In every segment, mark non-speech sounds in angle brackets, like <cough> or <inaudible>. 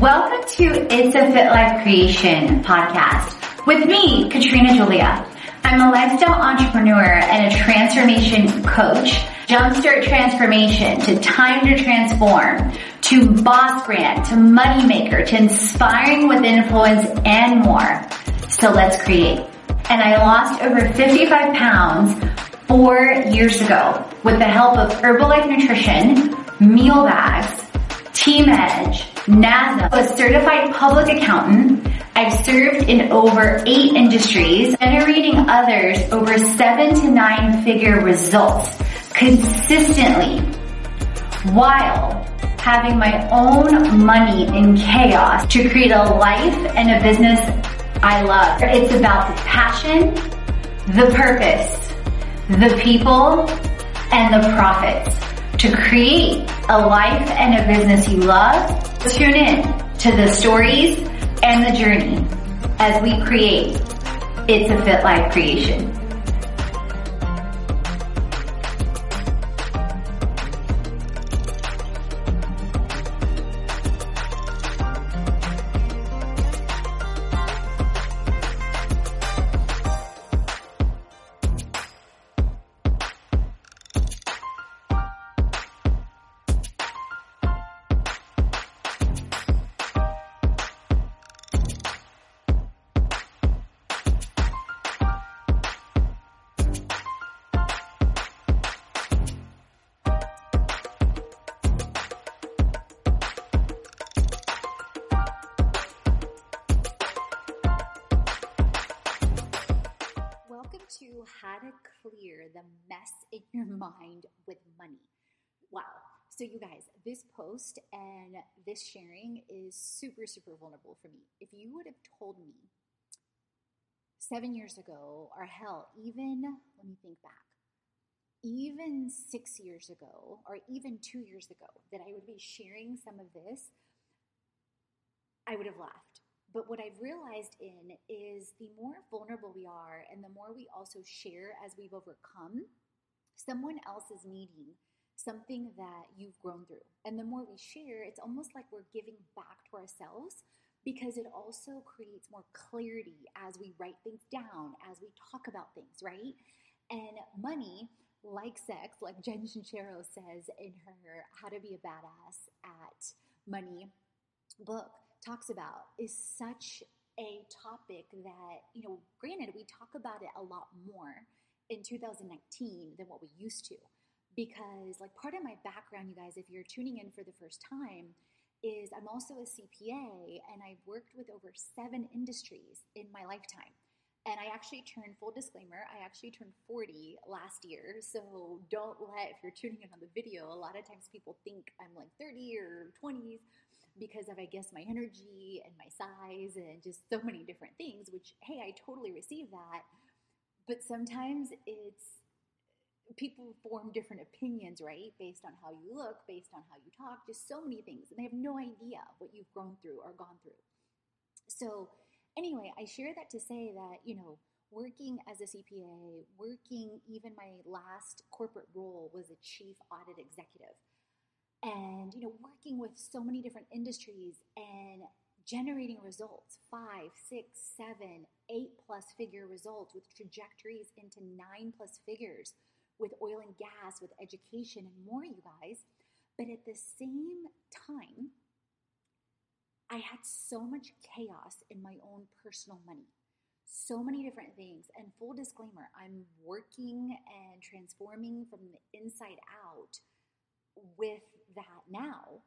Welcome to It's a Fit Life Creation podcast with me, Katrina Julia. I'm a lifestyle entrepreneur and a transformation coach. Jumpstart transformation to time to transform to boss brand to money maker to inspiring with influence and more. So let's create. And I lost over 55 pounds four years ago with the help of Herbalife Nutrition, meal bags, Team Edge, NASA, a certified public accountant. I've served in over eight industries, generating others over seven to nine figure results consistently while having my own money in chaos to create a life and a business I love. It's about the passion, the purpose, the people, and the profits to create a life and a business you love. Tune in to the stories and the journey as we create It's a Fit Life creation. How to clear the mess in your <laughs> mind with money. Wow. So, you guys, this post and this sharing is super, super vulnerable for me. If you would have told me seven years ago, or hell, even, let me think back, even six years ago, or even two years ago, that I would be sharing some of this, I would have laughed. But what I've realized in is the more vulnerable we are and the more we also share as we've overcome, someone else is needing something that you've grown through. And the more we share, it's almost like we're giving back to ourselves because it also creates more clarity as we write things down, as we talk about things, right? And money, like sex, like Jen Sincero says in her How to Be a Badass at Money book, talks about is such a topic that, you know, granted, we talk about it a lot more in 2019 than what we used to. Because, like, part of my background, you guys, if you're tuning in for the first time, is I'm also a CPA and I've worked with over seven industries in my lifetime. And I actually turned, full disclaimer, I actually turned 40 last year. So don't let, if you're tuning in on the video, a lot of times people think I'm like 30 or 20s because of I guess my energy and my size and just so many different things, which hey, I totally receive that. But sometimes it's people form different opinions, right? Based on how you look, based on how you talk, just so many things. And they have no idea what you've grown through or gone through. So anyway, I share that to say that, you know, working as a CPA, working even my last corporate role was a chief audit executive and you know working with so many different industries and generating results five six seven eight plus figure results with trajectories into nine plus figures with oil and gas with education and more you guys. But at the same time i had so much chaos in my own personal money. So many different things. And full disclaimer i'm working and transforming from the inside out with that now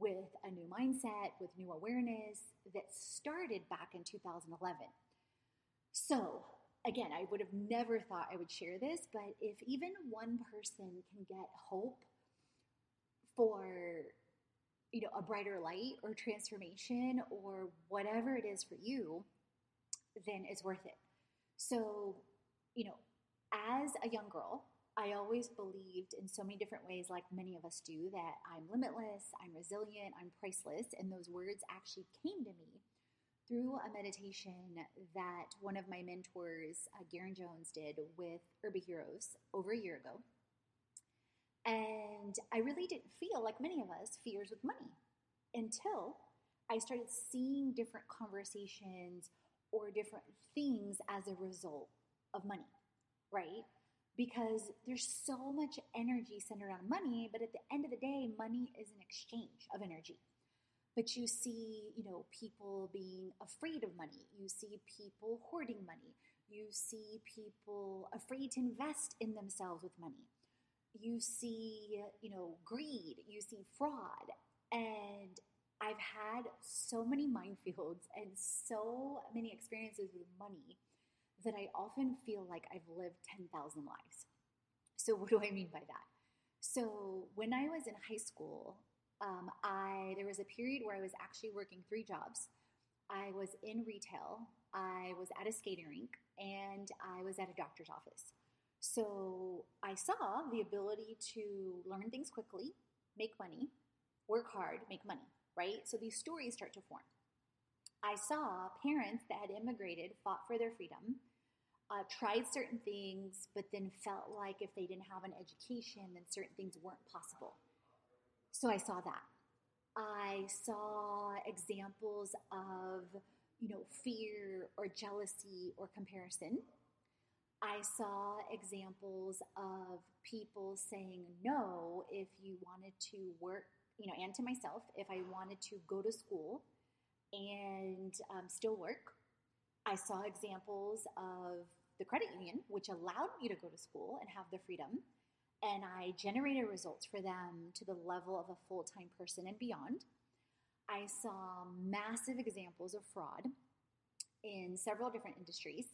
with a new mindset, with new awareness that started back in 2011. So, again, I would have never thought I would share this, but if even one person can get hope for you know a brighter light or transformation or whatever it is for you, then it's worth it. So, you know, as a young girl, I always believed in so many different ways, like many of us do, that I'm limitless, I'm resilient, I'm priceless. And those words actually came to me through a meditation that one of my mentors, uh, Garen Jones, did with Urban Heroes over a year ago. And I really didn't feel like many of us fears with money until I started seeing different conversations or different things as a result of money, right? Because there's so much energy centered on money, but at the end of the day, money is an exchange of energy. But you see, you know, people being afraid of money. You see people hoarding money. You see people afraid to invest in themselves with money. You see, you know, greed. You see fraud. And I've had so many <laughs> minefields and so many experiences with money that I often feel like I've lived 10,000 lives. So, what do I mean by that? So, when I was in high school, um, I there was a period where I was actually working three jobs. I was in retail, I was at a skating rink, and I was at a doctor's office. So I saw the ability to learn things quickly, make money, work hard, make money, right? So these stories start to form. I saw parents that had immigrated, fought for their freedom, uh, tried certain things, but then felt like if they didn't have an education, then certain things weren't possible. So I saw that. I saw examples of, you know, fear or jealousy or comparison. I saw examples of people saying no if you wanted to work, you know, and to myself, if I wanted to go to school and um, still work. I saw examples of the credit union, which allowed me to go to school and have the freedom and I generated results for them to the level of a full time person and beyond. I saw massive examples of fraud in several different industries.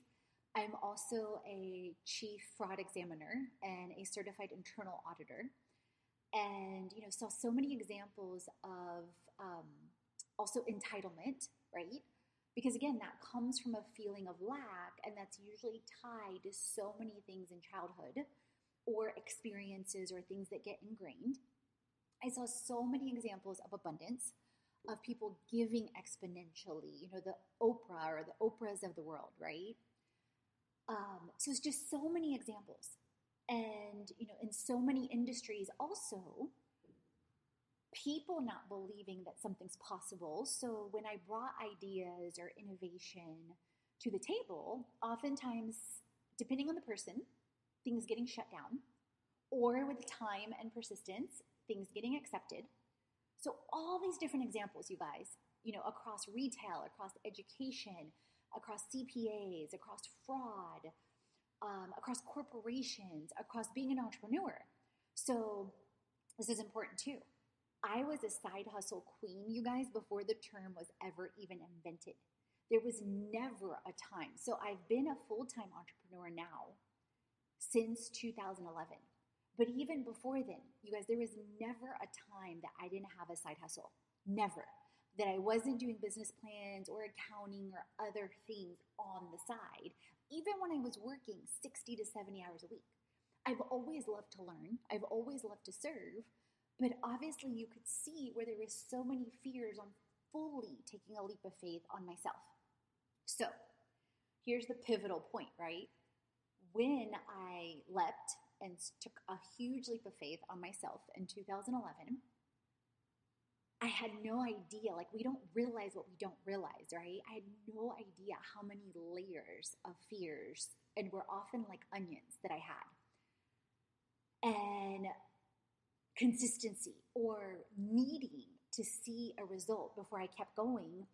I'm also a chief fraud examiner and a certified internal auditor. And, you know, saw so many examples of um, also entitlement, right? Because again, that comes from a feeling of lack, and that's usually tied to so many things in childhood or experiences or things that get ingrained. I saw so many examples of abundance, of people giving exponentially, you know, the Oprah or the Oprahs of the world, right? Um, so it's just so many examples. And, you know, in so many industries also, people not believing that something's possible. So when I brought ideas or innovation to the table, oftentimes, depending on the person, things getting shut down, or with time and persistence, things getting accepted. So, all these different examples, you guys, you know, across retail, across education, across CPAs, across fraud, um, across corporations, across being an entrepreneur. So, this is important too. I was a side hustle queen, you guys, before the term was ever even invented. There was never a time. So, I've been a full time entrepreneur now since 2011. But even before then, you guys, there was never a time that I didn't have a side hustle. Never. That I wasn't doing business plans or accounting or other things on the side, even when I was working 60 to 70 hours a week. I've always loved to learn, I've always loved to serve, but obviously you could see where there was so many fears on fully taking a leap of faith on myself. So, here's the pivotal point, right? when I leapt and took a huge leap of faith on myself in 2011, I had no idea. Like, we don't realize what we don't realize, right? I had no idea how many layers of fears, and were often like onions that I had. And consistency or needing to see a result before I kept going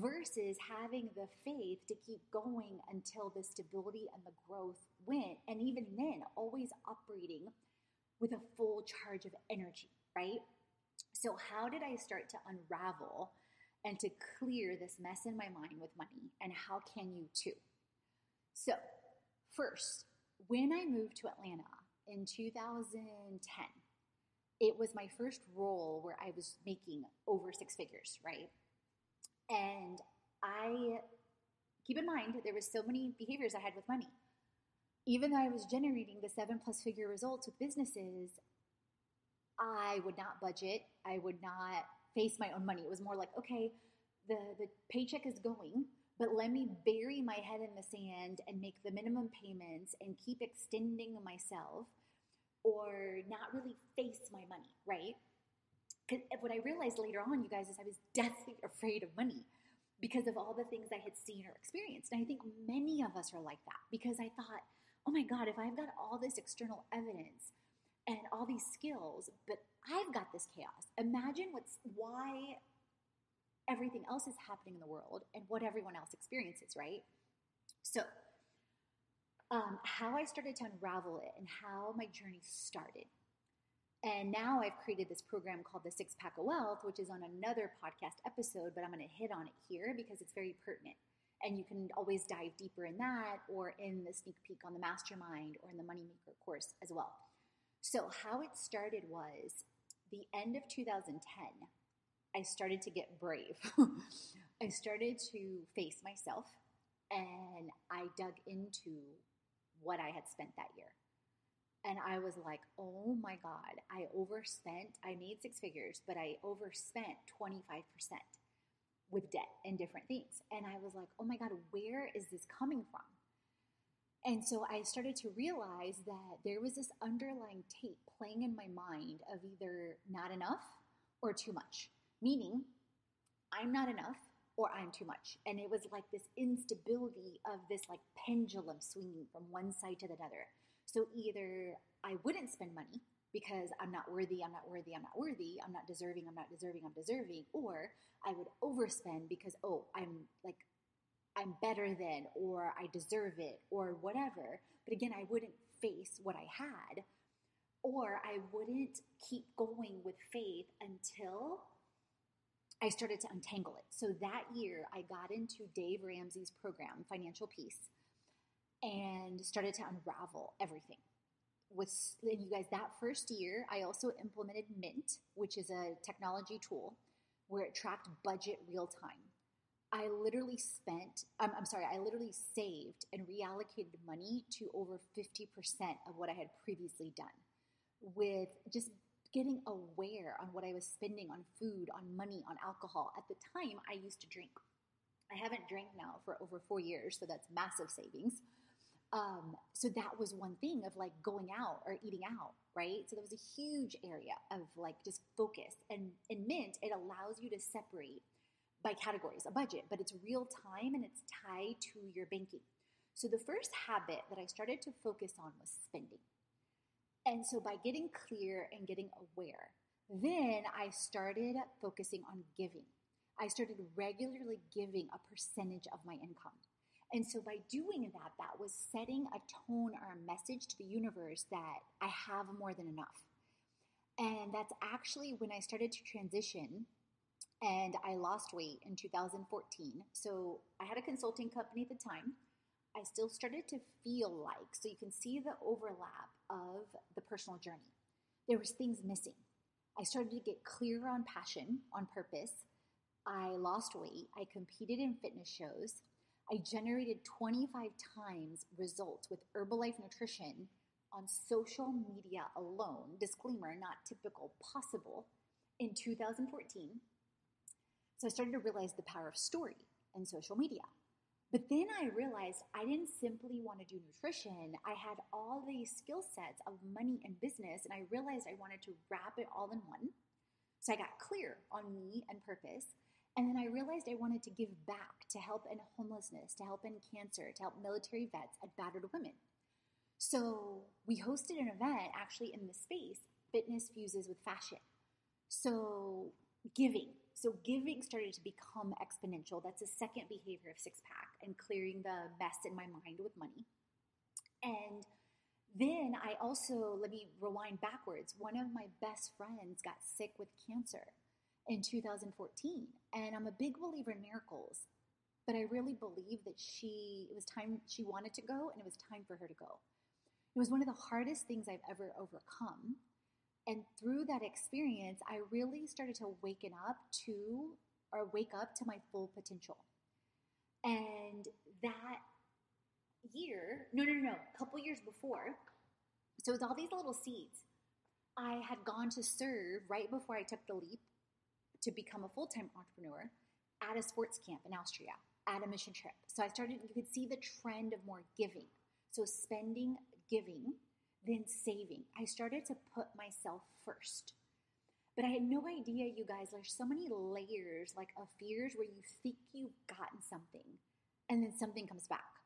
versus having the faith to keep going until the stability and the growth went. And even then, always operating with a full charge of energy, right? So, how did I start to unravel and to clear this mess in my mind with money? And how can you too? So, first, when I moved to Atlanta in 2010, it was my first role where I was making over six figures, right? And I keep in mind there was so many behaviors I had with money. Even though I was generating the seven plus figure results with businesses, I would not budget. I would not face my own money. It was more like, okay, the, the paycheck is going, but let me bury my head in the sand and make the minimum payments and keep extending myself or not really face my money, right? Because eh, what I realized later on, you guys, is I was deathly <laughs> afraid of money because of all the things I had seen or experienced. And I think many of us are like that because I thought, oh my God, if I've got all this external evidence and all these skills, but I've got this chaos. Imagine what's why everything else is happening in the world and what everyone else experiences, right? So, um, how I started to unravel it and how my journey started. And now I've created this program called the Six Pack of Wealth, which is on another podcast episode, but I'm going to hit on it here because it's very pertinent. And you can always dive deeper in that or in the sneak peek on the mastermind or in the Moneymaker course as well. So, how it started was the end of 2010. I started to get brave. <laughs> I started to face myself and I dug into what I had spent that year. And I was like, oh my God, I overspent. I made six figures, but I overspent 25% with debt and different things. And I was like, oh my God, where is this coming from? And so I started to realize that there was this underlying tape playing in my mind of either not enough or too much, meaning I'm not enough or I'm too much. And it was like this instability of this like pendulum swinging from one side to the other. So either I wouldn't spend money because I'm not worthy, I'm not worthy, I'm not worthy, I'm not deserving, I'm not deserving, I'm deserving, or I would overspend because, oh, I'm like, I'm better than, or I deserve it, or whatever. But again, I wouldn't face what I had, or I wouldn't keep going with faith until I started to untangle it. So that year, I got into Dave Ramsey's program, Financial Peace, and started to unravel everything. With and you guys, that first year, I also implemented Mint, which is a technology tool where it tracked budget real time. I literally spent, I'm, I'm sorry, I literally saved and reallocated money to over 50% of what I had previously done with just getting aware on what I was spending on food, on money, on alcohol. At the time, I used to drink. I haven't drank now for over four years, so that's massive savings. Um, so that was one thing of like going out or eating out, right? So that was a huge area of like just focus. And in Mint, it allows you to separate by categories, a budget, but it's real time and it's tied to your banking. So the first habit that I started to focus on was spending. And so by getting clear and getting aware, then I started focusing on giving. I started regularly giving a percentage of my income. And so by doing that, that was setting a tone or a message to the universe that I have more than enough. And that's actually when I started to transition and I lost weight in 2014. So I had a consulting company at the time. I still started to feel like, so you can see the overlap of the personal journey. There was things missing. I started to get clearer on passion, on purpose. I lost weight. I competed in fitness shows. I generated 25 times results with Herbalife Nutrition on social media alone. Disclaimer, not typical, possible in 2014. So I started to realize the power of story and social media. But then I realized I didn't simply want to do nutrition. I had all these skill sets of money and business, and I realized I wanted to wrap it all in one. So I got clear on me and purpose. And then I realized I wanted to give back to help in homelessness, to help in cancer, to help military vets and battered women. So we hosted an event actually in the space, Fitness Fuses with Fashion. So giving, so giving started to become exponential. That's a second behavior of six pack and clearing the mess in my mind with money. And then I also, let me rewind backwards. One of my best friends got sick with cancer in 2014. And I'm a big believer in miracles, but I really believe that she, it was time, she wanted to go and it was time for her to go. It was one of the hardest things I've ever overcome. And through that experience, I really started to waken up to or wake up to my full potential. And that year, no, no, no, no, a couple years before, so with all these little seeds, I had gone to serve right before I took the leap to become a full time entrepreneur at a sports camp in Austria at a mission trip. So I started, you could see the trend of more giving. So spending, giving, then saving. I started to put myself first. But I had no idea, you guys, there's so many layers like of fears where you think you've gotten something and then something comes back,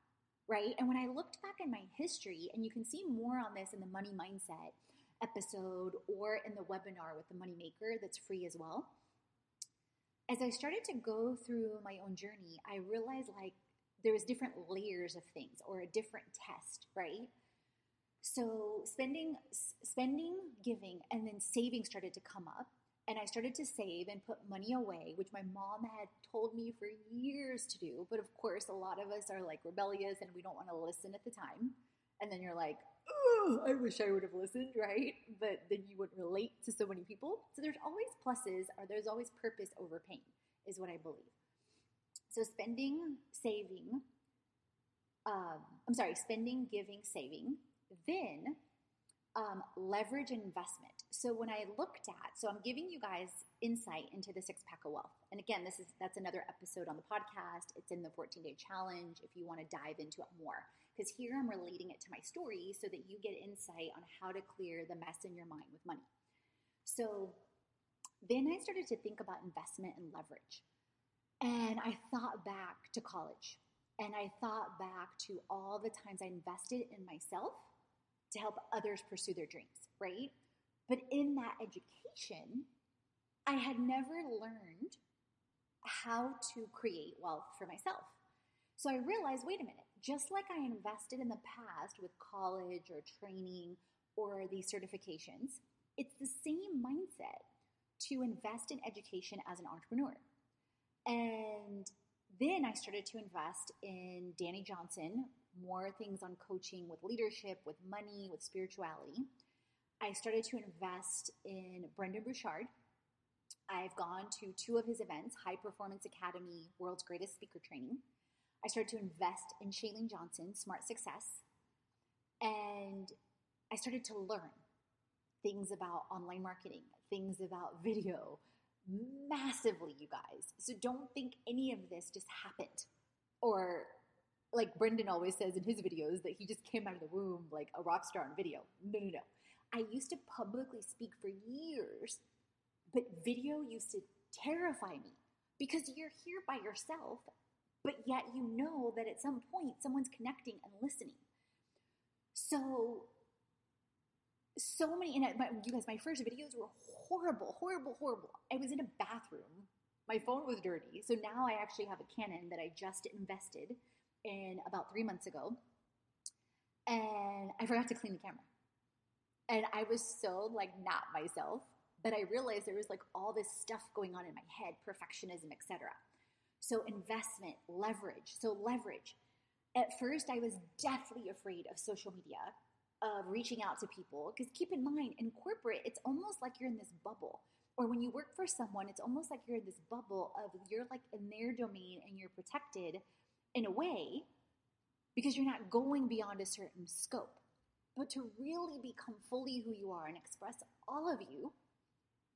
right? And when I looked back in my history, and you can see more on this in the money mindset episode or in the webinar with the money maker that's free as well. As I started to go through my own journey, I realized like there was different layers of things or a different test, right? So spending, spending, giving, and then saving started to come up. And I started to save and put money away, which my mom had told me for years to do. But of course, a lot of us are like rebellious and we don't want to listen at the time. And then you're like, oh, I wish I would have listened, <laughs> right? But then you wouldn't relate to so many people. So there's always pluses or there's always purpose over pain, is what I believe. So spending, saving, um, I'm sorry, spending, giving, saving, then um, leverage investment. So when I looked at, so I'm giving you guys insight into the six pack of wealth. And again, this is that's another episode on the podcast. It's in the 14 day challenge if you want to dive into it more. Because here I'm relating it to my story so that you get insight on how to clear the mess in your mind with money. So then I started to think about investment and leverage. And I thought back to college and I thought back to all the times I invested in myself to help others pursue their dreams, right? But in that education, I had never learned how to create wealth for myself. So I realized wait a minute, just like I invested in the past with college or training or these certifications, it's the same mindset to invest in education as an entrepreneur. And then I started to invest in Dani Johnson, more things on coaching with leadership, with money, with spirituality. I started to invest in Brendon Burchard. I've gone to two of his events, High Performance Academy, World's Greatest Speaker Training. I started to invest in Chalene Johnson, Smart Success. And I started to learn things about online marketing, things about video, massively, you guys. So don't think any of this just happened. Or like Brendon always says in his videos that he just came out of the womb like a rock star on video. No, no, no. I used to publicly speak for years, but video used to terrify me because you're here by yourself, but yet you know that at some point someone's connecting and listening. So so many, and my, you guys, my first videos were horrible, horrible, horrible. I was in a bathroom. My phone was dirty. So now I actually have a Canon that I just invested in about three months ago. And I forgot to clean the camera. And I was so like not myself, but I realized there was like all this stuff going on in my head, perfectionism, etc. So investment, leverage. So leverage. At first, I was deathly afraid of social media of reaching out to people. Because keep in mind, in corporate, it's almost like you're in this bubble. Or when you work for someone, it's almost like you're in this bubble of you're like in their domain and you're protected in a way because you're not going beyond a certain scope. But to really become fully who you are and express all of you,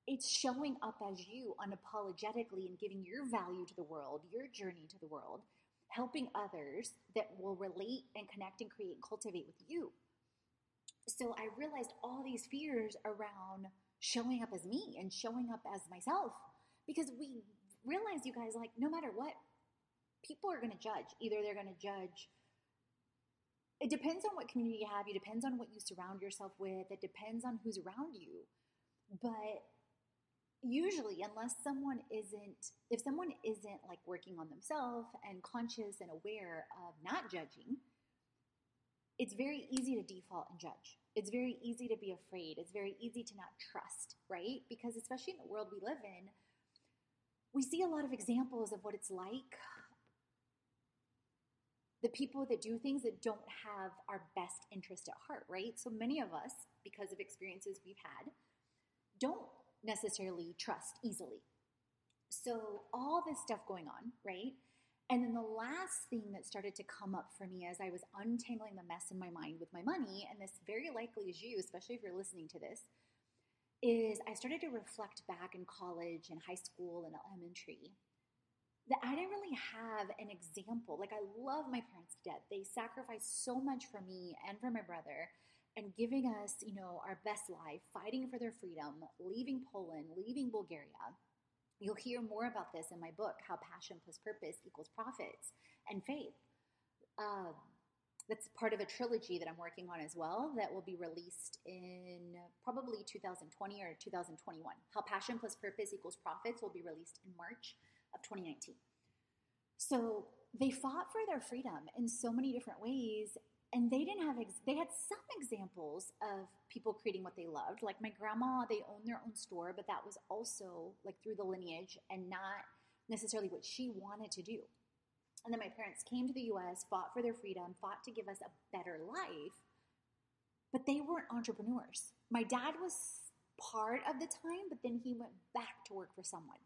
it's showing up as you unapologetically and giving your value to the world, your journey to the world, helping others that will relate and connect and create and cultivate with you so I realized all these fears around showing up as me and showing up as myself because we realize, you guys, like, no matter what, people are going to judge. Either they're going to judge. It depends on what community you have. It depends on what you surround yourself with. It depends on who's around you. But usually, unless someone isn't, if someone isn't like working on themselves and conscious and aware of not judging, it's very easy to default and judge. It's very easy to be afraid. It's very easy to not trust, right? Because especially in the world we live in, we see a lot of examples of what it's like. The people that do things that don't have our best interest at heart, right? So many of us, because of experiences we've had, don't necessarily trust easily. So, all this stuff going on, right? And then the last thing that started to come up for me as I was untangling the mess in my mind with my money, and this very likely is you, especially if you're listening to this, is I started to reflect back in college and high school and elementary that I didn't really have an example. Like, I love my parents to death. They sacrificed so much for me and for my brother. and giving us, you know, our best life, fighting for their freedom, leaving Poland, leaving Bulgaria. You'll hear more about this in my book, How Passion Plus Purpose Equals Profits and Faith. Um, that's part of a trilogy that I'm working on as well that will be released in probably 2020 or 2021. How Passion Plus Purpose Equals Profits will be released in March of 2019. So they fought for their freedom in so many different ways and they didn't have ex- they had some examples of people creating what they loved. Like my grandma they owned their own store but that was also like through the lineage and not necessarily what she wanted to do. And then my parents came to the US fought for their freedom fought to give us a better life but they weren't entrepreneurs. My dad was part of the time but then he went back to work for someone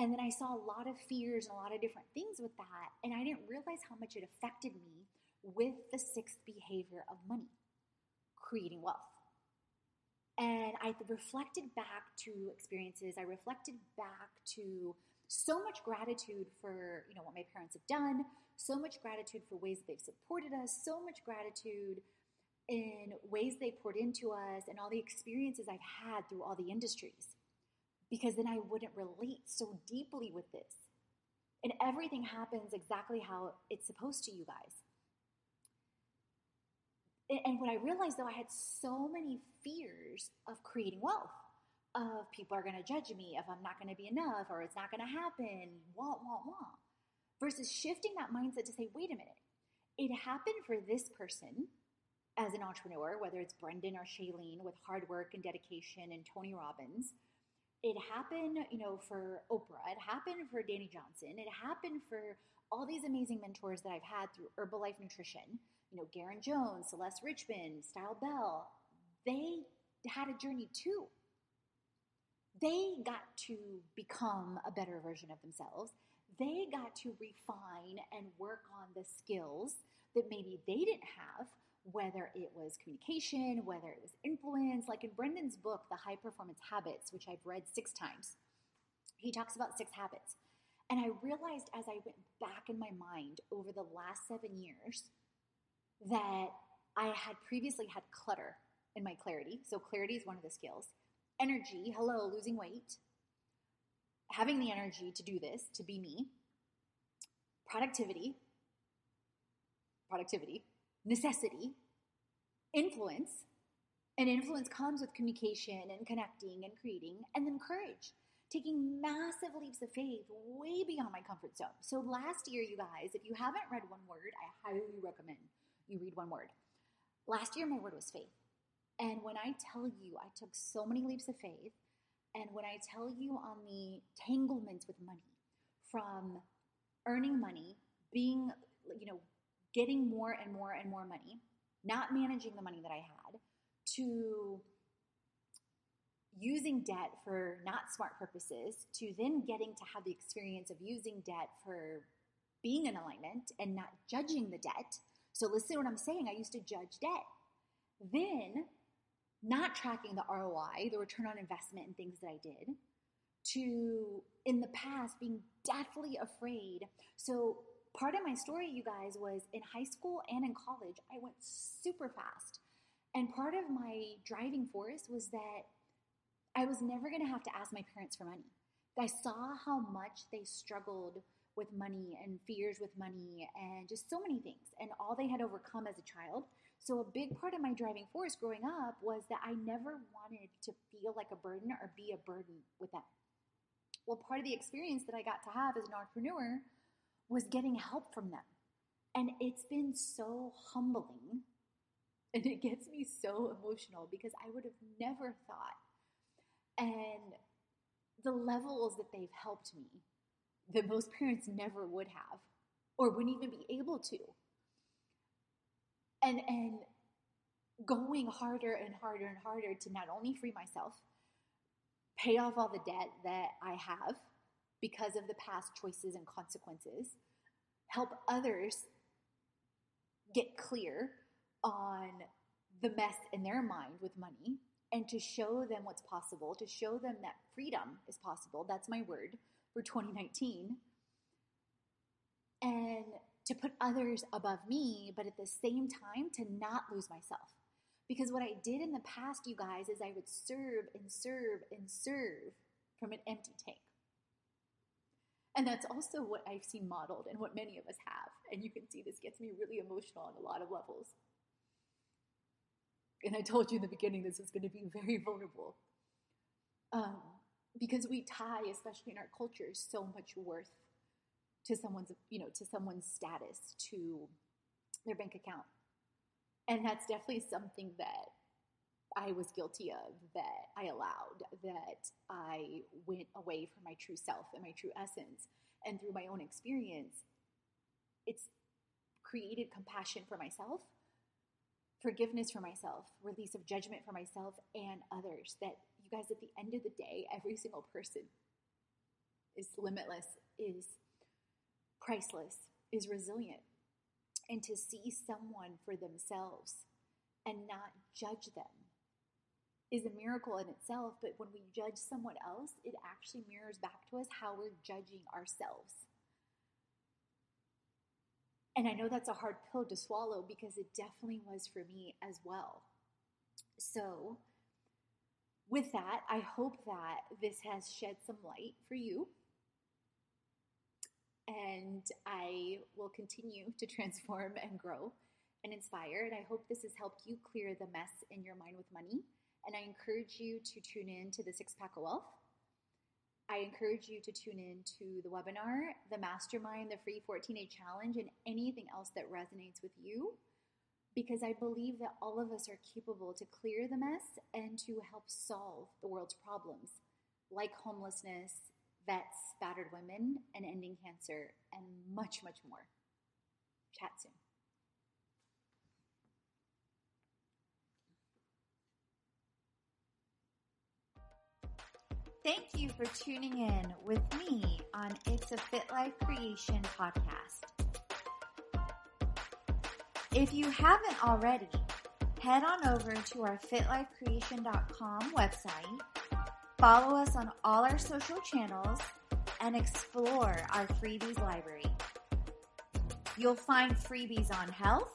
and then I saw a lot of fears and a lot of different things with that. And I didn't realize how much it affected me with the sixth behavior of money creating wealth. And I reflected back to experiences, I reflected back to so much gratitude for you know what my parents have done so much gratitude for ways that they've supported us so much gratitude in ways they poured into us and all the experiences i've had through all the industries because then I wouldn't relate so deeply with this. And everything happens exactly how it's supposed to, you guys. And what I realized though, I had so many fears of creating wealth, of people are to judge me, if I'm not to be enough, or it's not to happen, wah, wah, wah. Versus shifting that mindset to say, wait a minute, it happened for this person as an entrepreneur, whether it's Brendon or Chalene with hard work and dedication and Tony Robbins it happened, you know, for Oprah. It happened for Dani Johnson. It happened for all these amazing mentors that I've had through Herbalife Nutrition. You know, Garen Jones, Celeste Richmond, Style Bell. They had a journey too. They got to become a better version of themselves. They got to refine and work on the skills that maybe they didn't have whether it was communication, whether it was influence. Like in Brendon's book, The High Performance Habits, which I've read six times, he talks about six habits. And I realized as I went back in my mind over the last seven years that I had previously had clutter in my clarity. So, clarity is one of the skills. Energy, hello, losing weight, having the energy to do this, to be me. Productivity, productivity, necessity, influence, and influence comes with communication and connecting and creating, and then courage. Taking massive leaps of faith way beyond my comfort zone. So, last year, you guys, if you haven't read One Word, I highly recommend you read One Word. Last year, my word was faith. And when I tell you, I took so many leaps of faith. And when I tell you on the tanglements with money, from earning money, being, you know, getting more and more and more money, not managing the money that I had, to using debt for not smart purposes, to then getting to have the experience of using debt for being in alignment and not judging the debt. So, listen to what I'm saying. I used to judge debt. Then, not tracking the ROI, the return on investment, and things that I did, to in the past being deathly afraid. So, part of my story, you guys, was in high school and in college, I went super fast. And part of my driving force was that I was never going to have to ask my parents for money. I saw how much they struggled with money and fears with money and just so many things, and all they had overcome as a child. So, a big part of my driving force growing up was that I never wanted to feel like a burden or be a burden with them. Well, part of the experience that I got to have as an entrepreneur was getting help from them. And it's been so humbling and it gets me so emotional because I would have never thought. And the levels that they've helped me that most parents never would have or wouldn't even be able to. And and going harder and harder and harder to not only free myself, pay off all the debt that I have, because of the past choices and consequences, help others get clear on the mess in their mind with money, and to show them what's possible, to show them that freedom is possible. That's my word for 2019. And to put others above me, but at the same time, to not lose myself. Because what I did in the past, you guys, is I would serve and serve and serve from an empty tank. And that's also what I've seen modeled and what many of us have. And you can see this gets me really emotional on a lot of levels. And I told you in the beginning this is going to be very vulnerable. Um, because we tie, especially in our culture, so much worth to someone's, you know, to someone's status, to their bank account. And that's definitely something that I was guilty of, that I allowed, that I went away from my true self and my true essence. And through my own experience, it's created compassion for myself, forgiveness for myself, release of judgment for myself and others. That you guys, at the end of the day, every single person is limitless, is priceless, is resilient. And to see someone for themselves and not judge them is a miracle in itself. But when we judge someone else, it actually mirrors back to us how we're judging ourselves. And I know that's a hard pill to swallow because it definitely was for me as well. So, with that, I hope that this has shed some light for you. And I will continue to transform and grow and inspire. And I hope this has helped you clear the mess in your mind with money and I encourage you to tune in to the Six Pack of Wealth. I encourage you to tune in to the webinar, the mastermind, the free 14 day challenge, and anything else that resonates with you. Because I believe that all of us are capable to clear the mess and to help solve the world's problems, like homelessness, vets, battered women, and ending cancer, and much, much more. Chat soon. Thank you for tuning in with me on It's a Fit Life Creation podcast. If you haven't already, head on over to our fitlifecreation.com website, follow us on all our social channels, and explore our freebies library. You'll find freebies on health,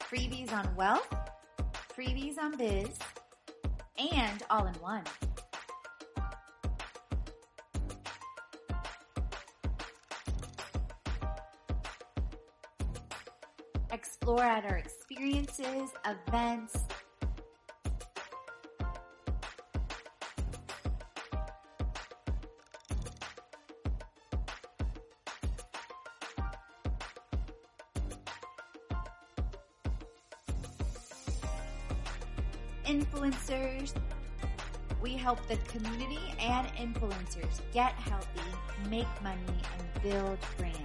freebies on wealth, freebies on biz, and all in one. Explore at our experiences, events, influencers. We help the community and influencers get healthy, make money, and build brands.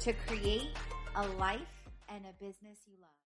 To create a life